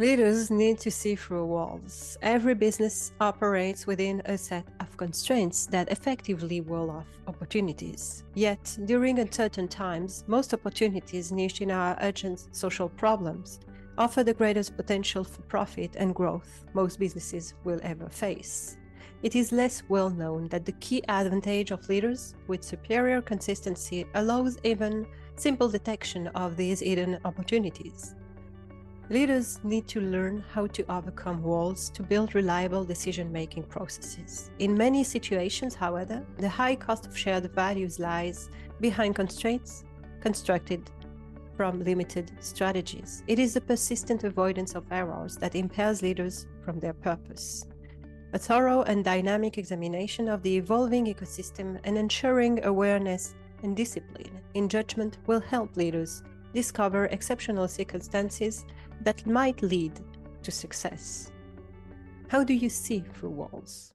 Leaders need to see through walls. Every business operates within a set of constraints that effectively wall off opportunities. Yet, during uncertain times, most opportunities niche in our urgent social problems offer the greatest potential for profit and growth most businesses will ever face. It is less well known that the key advantage of leaders with superior consistency allows even simple detection of these hidden opportunities. Leaders need to learn how to overcome walls to build reliable decision making processes. In many situations, however, the high cost of shared values lies behind constraints constructed from limited strategies. It is the persistent avoidance of errors that impairs leaders from their purpose. A thorough and dynamic examination of the evolving ecosystem and ensuring awareness and discipline in judgment will help leaders discover exceptional circumstances that might lead to success. How do you see through walls?